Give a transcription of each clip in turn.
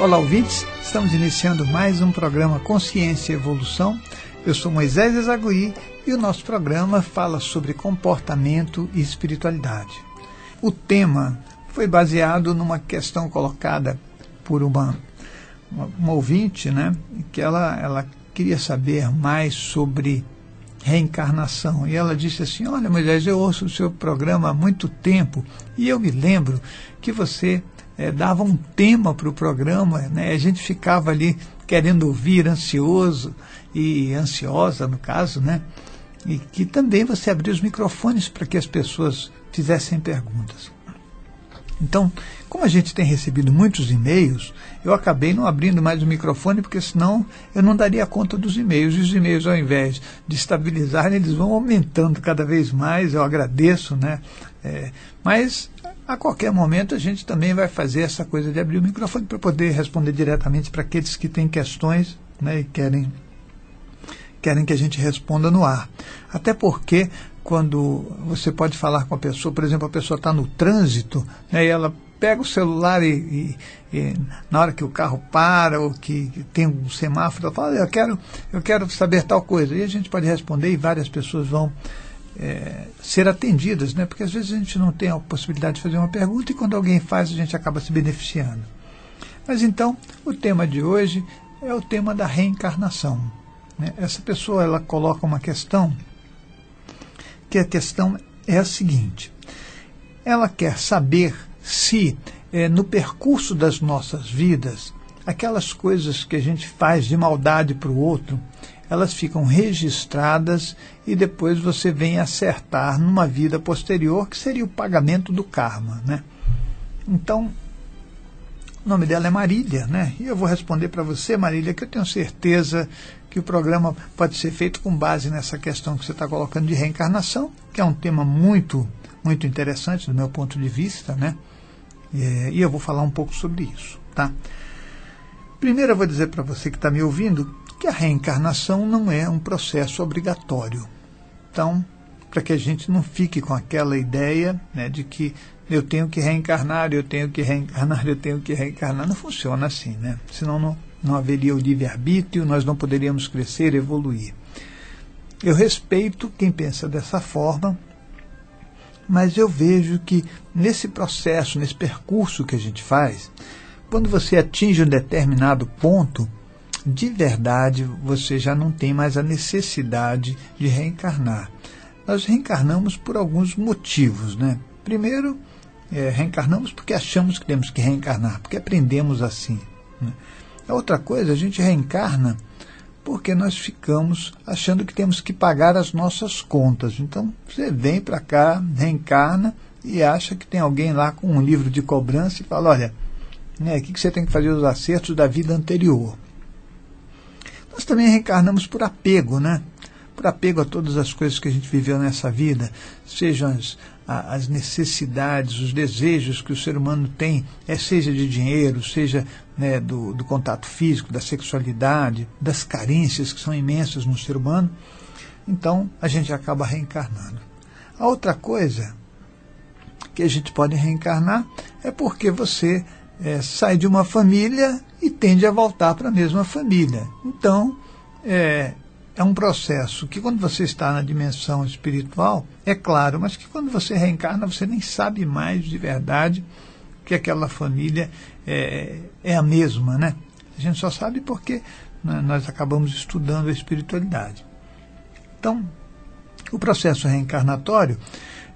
Olá, ouvintes. Estamos iniciando mais um programa Consciência e Evolução. Eu sou Moisés Ezagui e o nosso programa fala sobre comportamento e espiritualidade. O tema foi baseado numa questão colocada por uma, uma, uma ouvinte, né, que ela, ela queria saber mais sobre reencarnação. E ela disse assim: Olha, Moisés, eu ouço o seu programa há muito tempo e eu me lembro que você é, dava um tema para o programa, né? a gente ficava ali querendo ouvir, ansioso e ansiosa, no caso, né? e que também você abria os microfones para que as pessoas fizessem perguntas. Então, como a gente tem recebido muitos e-mails, eu acabei não abrindo mais o microfone, porque senão eu não daria conta dos e-mails. E os e-mails, ao invés de estabilizarem, eles vão aumentando cada vez mais. Eu agradeço, né? É, mas a qualquer momento a gente também vai fazer essa coisa de abrir o microfone para poder responder diretamente para aqueles que têm questões né, e querem, querem que a gente responda no ar. Até porque quando você pode falar com a pessoa, por exemplo, a pessoa está no trânsito né, e ela pega o celular e, e, e, na hora que o carro para ou que, tem um semáforo, ela fala, eu quero, eu quero saber tal coisa. E a gente pode responder e várias pessoas vão é, ser atendidas, né? porque às vezes a gente não tem a possibilidade de fazer uma pergunta e quando alguém faz a gente acaba se beneficiando. Mas então, o tema de hoje é o tema da reencarnação. Né? Essa pessoa ela coloca uma questão, que a questão é a seguinte: ela quer saber se é, no percurso das nossas vidas, aquelas coisas que a gente faz de maldade para o outro, elas ficam registradas e depois você vem acertar numa vida posterior, que seria o pagamento do karma. Né? Então, o nome dela é Marília, né? E eu vou responder para você, Marília, que eu tenho certeza que o programa pode ser feito com base nessa questão que você está colocando de reencarnação, que é um tema muito, muito interessante do meu ponto de vista, né? E eu vou falar um pouco sobre isso, tá? Primeiro eu vou dizer para você que está me ouvindo que a reencarnação não é um processo obrigatório. Então, para que a gente não fique com aquela ideia né, de que eu tenho que reencarnar, eu tenho que reencarnar, eu tenho que reencarnar, não funciona assim, né? Senão não, não haveria o livre-arbítrio, nós não poderíamos crescer, evoluir. Eu respeito quem pensa dessa forma, mas eu vejo que nesse processo, nesse percurso que a gente faz, quando você atinge um determinado ponto, de verdade você já não tem mais a necessidade de reencarnar. Nós reencarnamos por alguns motivos, né? Primeiro, é, reencarnamos porque achamos que temos que reencarnar, porque aprendemos assim. Né? A outra coisa, a gente reencarna porque nós ficamos achando que temos que pagar as nossas contas. Então, você vem para cá, reencarna e acha que tem alguém lá com um livro de cobrança e fala: olha, né, aqui que você tem que fazer os acertos da vida anterior. Nós também reencarnamos por apego, né? Por apego a todas as coisas que a gente viveu nessa vida, sejam as, as necessidades, os desejos que o ser humano tem, é, seja de dinheiro, seja né, do, do contato físico, da sexualidade, das carências que são imensas no ser humano. Então, a gente acaba reencarnando. A outra coisa que a gente pode reencarnar é porque você é, sai de uma família e tende a voltar para a mesma família. Então, é, é um processo que, quando você está na dimensão espiritual, é claro, mas que quando você reencarna, você nem sabe mais de verdade que aquela família é, é a mesma, né? A gente só sabe porque nós acabamos estudando a espiritualidade. Então, o processo reencarnatório,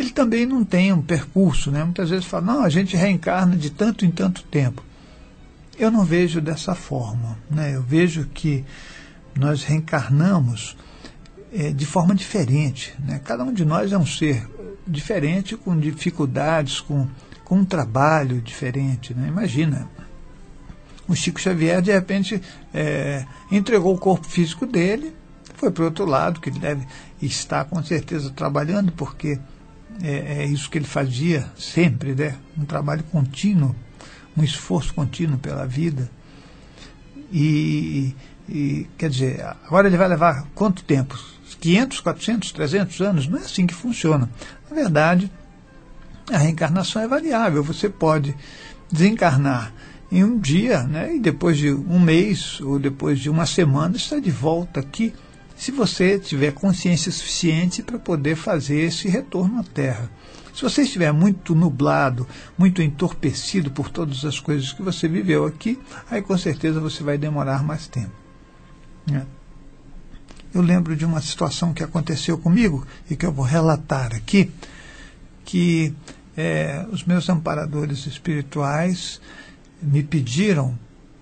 ele também não tem um percurso, né? Muitas vezes fala, não, a gente reencarna de tanto em tanto tempo. Eu não vejo dessa forma. Né? Eu vejo que nós reencarnamos é, de forma diferente. Né? Cada um de nós é um ser diferente, com dificuldades, com, com um trabalho diferente. Né? Imagina, o Chico Xavier, de repente, é, entregou o corpo físico dele, foi para o outro lado, que ele deve estar com certeza trabalhando, porque é, é isso que ele fazia sempre, né? um trabalho contínuo um esforço contínuo pela vida. E, e, quer dizer, agora ele vai levar quanto tempo? 500, 400, 300 anos? Não é assim que funciona. Na verdade, a reencarnação é variável. Você pode desencarnar em um dia, né? e depois de um mês ou depois de uma semana está de volta aqui, se você tiver consciência suficiente para poder fazer esse retorno à Terra. Se você estiver muito nublado, muito entorpecido por todas as coisas que você viveu aqui, aí com certeza você vai demorar mais tempo. Né? Eu lembro de uma situação que aconteceu comigo e que eu vou relatar aqui, que é, os meus amparadores espirituais me pediram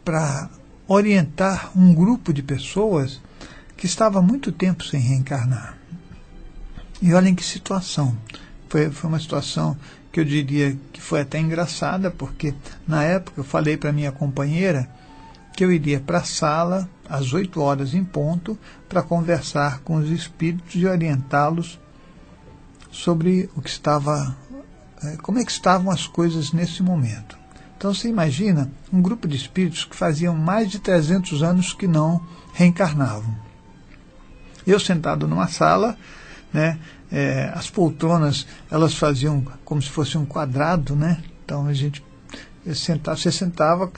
para orientar um grupo de pessoas que estava há muito tempo sem reencarnar. E olhem que situação. Foi, foi uma situação que eu diria que foi até engraçada, porque na época eu falei para minha companheira que eu iria para a sala às 8 horas em ponto para conversar com os espíritos e orientá-los sobre o que estava, eh, como é que estavam as coisas nesse momento. Então você imagina um grupo de espíritos que faziam mais de 300 anos que não reencarnavam. Eu sentado numa sala, né, é, as poltronas elas faziam como se fosse um quadrado, né? Então a gente sentava, você sentava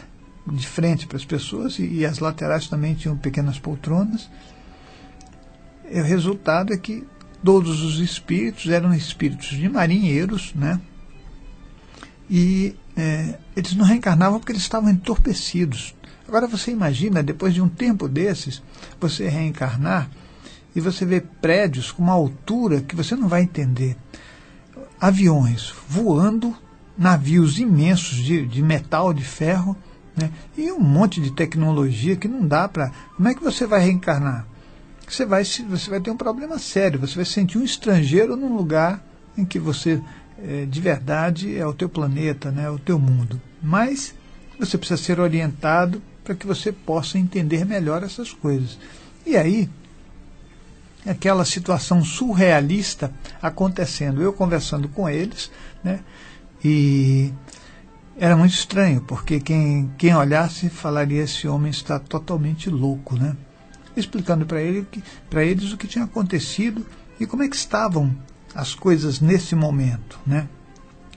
de frente para as pessoas e, e, as laterais também tinham pequenas poltronas. E o resultado é que todos os espíritos eram espíritos de marinheiros, né? E é, eles não reencarnavam porque eles estavam entorpecidos. Agora você imagina, depois de um tempo desses, você reencarnar e você vê prédios com uma altura que você não vai entender. Aviões voando, navios imensos de, de metal, de ferro, né? e um monte de tecnologia que não dá para. Como é que você vai reencarnar? Você vai, você vai ter um problema sério, você vai sentir um estrangeiro num lugar em que você é, de verdade é o teu planeta, né, é o teu mundo. Mas você precisa ser orientado para que você possa entender melhor essas coisas. E aí, aquela situação surrealista acontecendo, eu conversando com eles, né, e era muito estranho, porque quem, quem olhasse falaria esse homem está totalmente louco, né? Explicando para ele, eles o que tinha acontecido e como é que estavam as coisas nesse momento, né?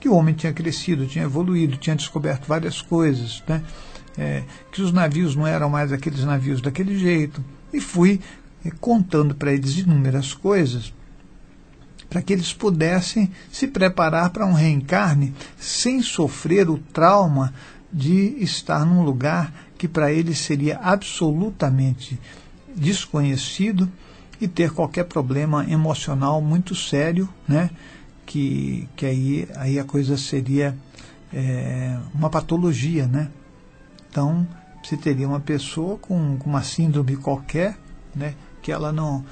Que o homem tinha crescido, tinha evoluído, tinha descoberto várias coisas, né? É, que os navios não eram mais aqueles navios daquele jeito. E fui contando para eles inúmeras coisas para que eles pudessem se preparar para um reencarne sem sofrer o trauma de estar num lugar que para eles seria absolutamente desconhecido e ter qualquer problema emocional muito sério, né? que, que aí, aí a coisa seria é, uma patologia. Né? Então, você teria uma pessoa com, com uma síndrome qualquer, né? Que ela não.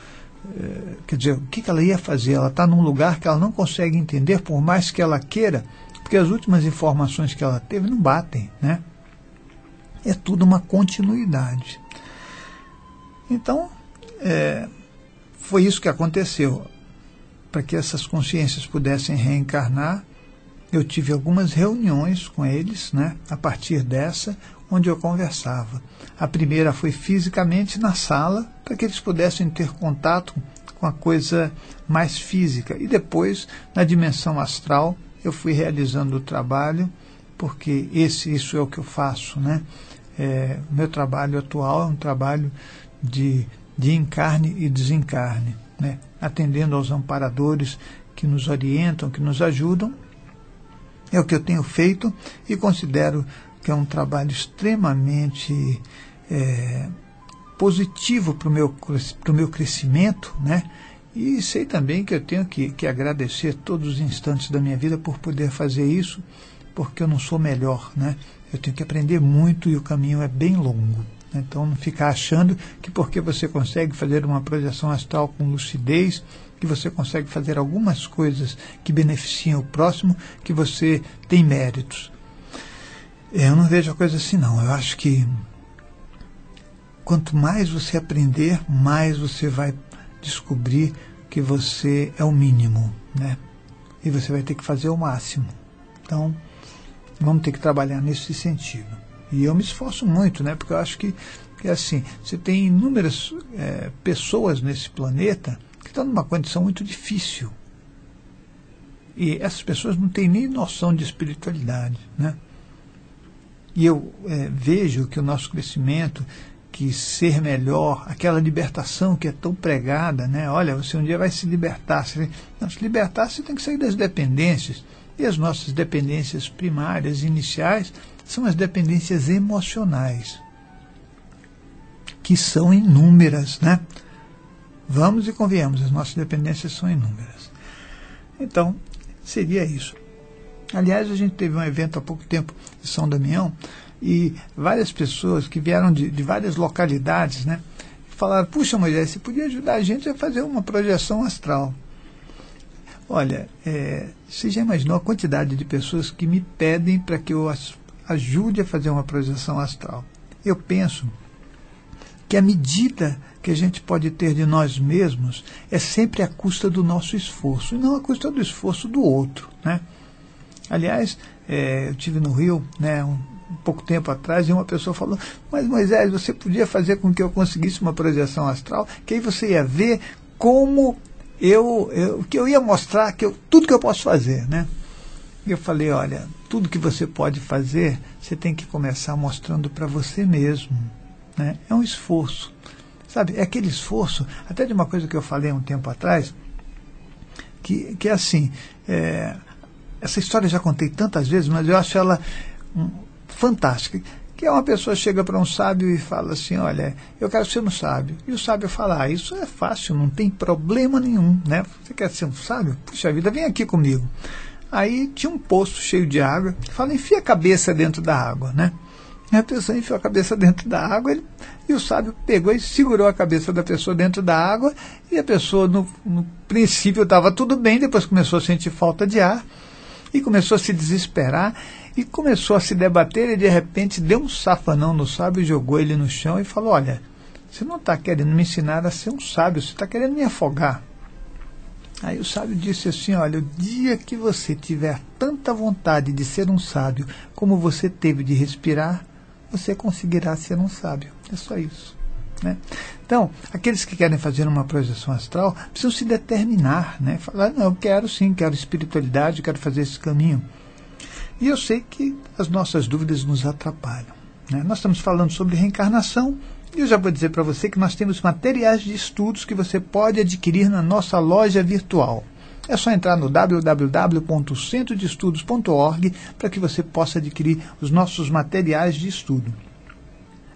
É, quer dizer, o que, que ela ia fazer? Ela está num lugar que ela não consegue entender, por mais que ela queira, porque as últimas informações que ela teve não batem. Né? É tudo uma continuidade. Então, é, foi isso que aconteceu. Para que essas consciências pudessem reencarnar, eu tive algumas reuniões com eles, né, a partir dessa, onde eu conversava. A primeira foi fisicamente na sala, para que eles pudessem ter contato com a coisa mais física. E depois, na dimensão astral, eu fui realizando o trabalho, porque esse, isso é o que eu faço. Né? É, meu trabalho atual é um trabalho de de encarne e desencarne, né? atendendo aos amparadores que nos orientam, que nos ajudam. É o que eu tenho feito e considero que é um trabalho extremamente é, positivo para o meu, meu crescimento, né? E sei também que eu tenho que, que agradecer todos os instantes da minha vida por poder fazer isso, porque eu não sou melhor, né? Eu tenho que aprender muito e o caminho é bem longo. Então, não ficar achando que porque você consegue fazer uma projeção astral com lucidez, que você consegue fazer algumas coisas que beneficiam o próximo, que você tem méritos. Eu não vejo a coisa assim, não. Eu acho que quanto mais você aprender, mais você vai descobrir que você é o mínimo, né? E você vai ter que fazer o máximo. Então, vamos ter que trabalhar nesse sentido. E eu me esforço muito, né? Porque eu acho que, que assim, você tem inúmeras é, pessoas nesse planeta que estão numa condição muito difícil. E essas pessoas não têm nem noção de espiritualidade, né? E eu é, vejo que o nosso crescimento, que ser melhor, aquela libertação que é tão pregada, né? Olha, você um dia vai se libertar. Se, não, se libertar, você tem que sair das dependências. E as nossas dependências primárias, iniciais, são as dependências emocionais, que são inúmeras, né? Vamos e convenhamos, as nossas dependências são inúmeras. Então, seria isso. Aliás, a gente teve um evento há pouco tempo em São Damião e várias pessoas que vieram de, de várias localidades, né? Falaram, puxa Moisés, você podia ajudar a gente a fazer uma projeção astral. Olha, é, você já imaginou a quantidade de pessoas que me pedem para que eu as ajude a fazer uma projeção astral? Eu penso que a medida que a gente pode ter de nós mesmos é sempre à custa do nosso esforço, e não à custa do esforço do outro. Né? Aliás, é, eu tive no Rio né, um, um, pouco tempo atrás e uma pessoa falou: Mas Moisés, você podia fazer com que eu conseguisse uma projeção astral, que aí você ia ver como eu, eu que eu ia mostrar que eu, tudo que eu posso fazer. Né? E eu falei: Olha, tudo que você pode fazer, você tem que começar mostrando para você mesmo. Né? É um esforço. Sabe, é aquele esforço, até de uma coisa que eu falei um tempo atrás, que, que é assim, é, essa história eu já contei tantas vezes, mas eu acho ela um, fantástica. Que é uma pessoa chega para um sábio e fala assim, olha, eu quero ser um sábio. E o sábio fala, ah, isso é fácil, não tem problema nenhum, né? Você quer ser um sábio? Puxa vida, vem aqui comigo. Aí tinha um poço cheio de água, fala, enfia a cabeça dentro da água, né? E a pessoa enfiou a cabeça dentro da água ele, e o sábio pegou e segurou a cabeça da pessoa dentro da água e a pessoa, no, no princípio, estava tudo bem, depois começou a sentir falta de ar e começou a se desesperar e começou a se debater e de repente deu um safanão no sábio, jogou ele no chão e falou: Olha, você não está querendo me ensinar a ser um sábio, você está querendo me afogar. Aí o sábio disse assim: Olha, o dia que você tiver tanta vontade de ser um sábio como você teve de respirar, você conseguirá ser um sábio. É só isso. Né? Então, aqueles que querem fazer uma projeção astral precisam se determinar, né? falar, não, eu quero sim, quero espiritualidade, quero fazer esse caminho. E eu sei que as nossas dúvidas nos atrapalham. Né? Nós estamos falando sobre reencarnação, e eu já vou dizer para você que nós temos materiais de estudos que você pode adquirir na nossa loja virtual. É só entrar no www.centrodeestudos.org para que você possa adquirir os nossos materiais de estudo.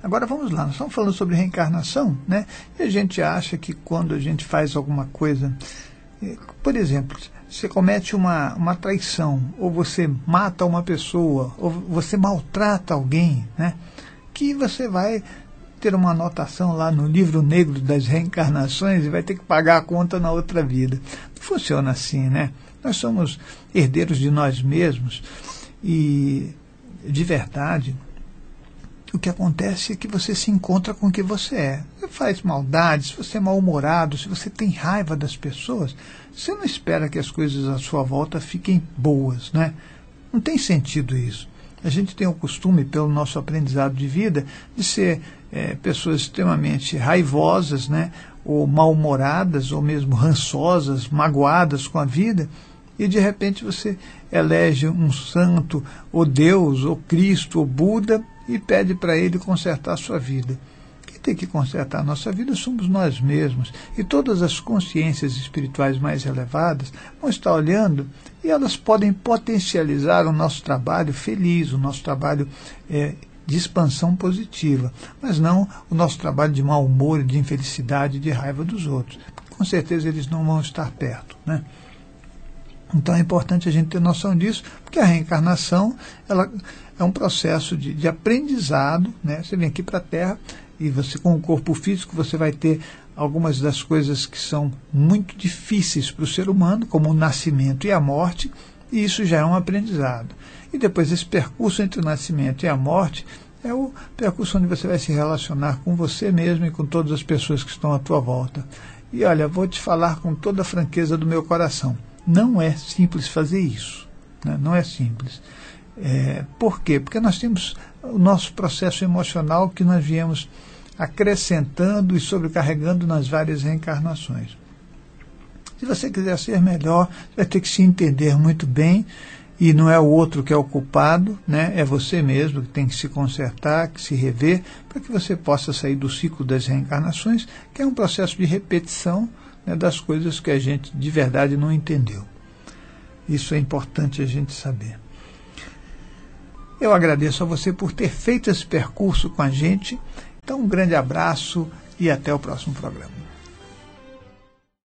Agora vamos lá, nós estamos falando sobre reencarnação, né? E a gente acha que quando a gente faz alguma coisa, eh, por exemplo, você comete uma, uma traição, ou você mata uma pessoa, ou você maltrata alguém, né? Que você vai ter uma anotação lá no livro negro das reencarnações e vai ter que pagar a conta na outra vida. Não funciona assim, né? Nós somos herdeiros de nós mesmos e, de verdade, o que acontece é que você se encontra com o que você é. Você faz maldade, se você é mal-humorado, se você tem raiva das pessoas, você não espera que as coisas à sua volta fiquem boas, né? Não tem sentido isso. A gente tem o costume, pelo nosso aprendizado de vida, de ser é, pessoas extremamente raivosas, né? ou mal-humoradas, ou mesmo rançosas, magoadas com a vida, e de repente você elege um santo, ou Deus, ou Cristo, ou Buda, e pede para ele consertar a sua vida. Quem tem que consertar a nossa vida somos nós mesmos. E todas as consciências espirituais mais elevadas vão estar olhando e elas podem potencializar o nosso trabalho feliz, o nosso trabalho é, de expansão positiva, mas não o nosso trabalho de mau humor, de infelicidade, de raiva dos outros. Com certeza eles não vão estar perto. Né? Então é importante a gente ter noção disso, porque a reencarnação ela é um processo de, de aprendizado. Né? Você vem aqui para a Terra e você, com o corpo físico, você vai ter algumas das coisas que são muito difíceis para o ser humano, como o nascimento e a morte, e isso já é um aprendizado. E depois esse percurso entre o nascimento e a morte é o percurso onde você vai se relacionar com você mesmo e com todas as pessoas que estão à tua volta. E olha, vou te falar com toda a franqueza do meu coração. Não é simples fazer isso. Né? Não é simples. É, por quê? Porque nós temos o nosso processo emocional que nós viemos acrescentando e sobrecarregando nas várias reencarnações. Se você quiser ser melhor, vai ter que se entender muito bem, e não é o outro que é o culpado, né? é você mesmo que tem que se consertar, que se rever, para que você possa sair do ciclo das reencarnações, que é um processo de repetição né, das coisas que a gente de verdade não entendeu. Isso é importante a gente saber. Eu agradeço a você por ter feito esse percurso com a gente. Então, um grande abraço e até o próximo programa.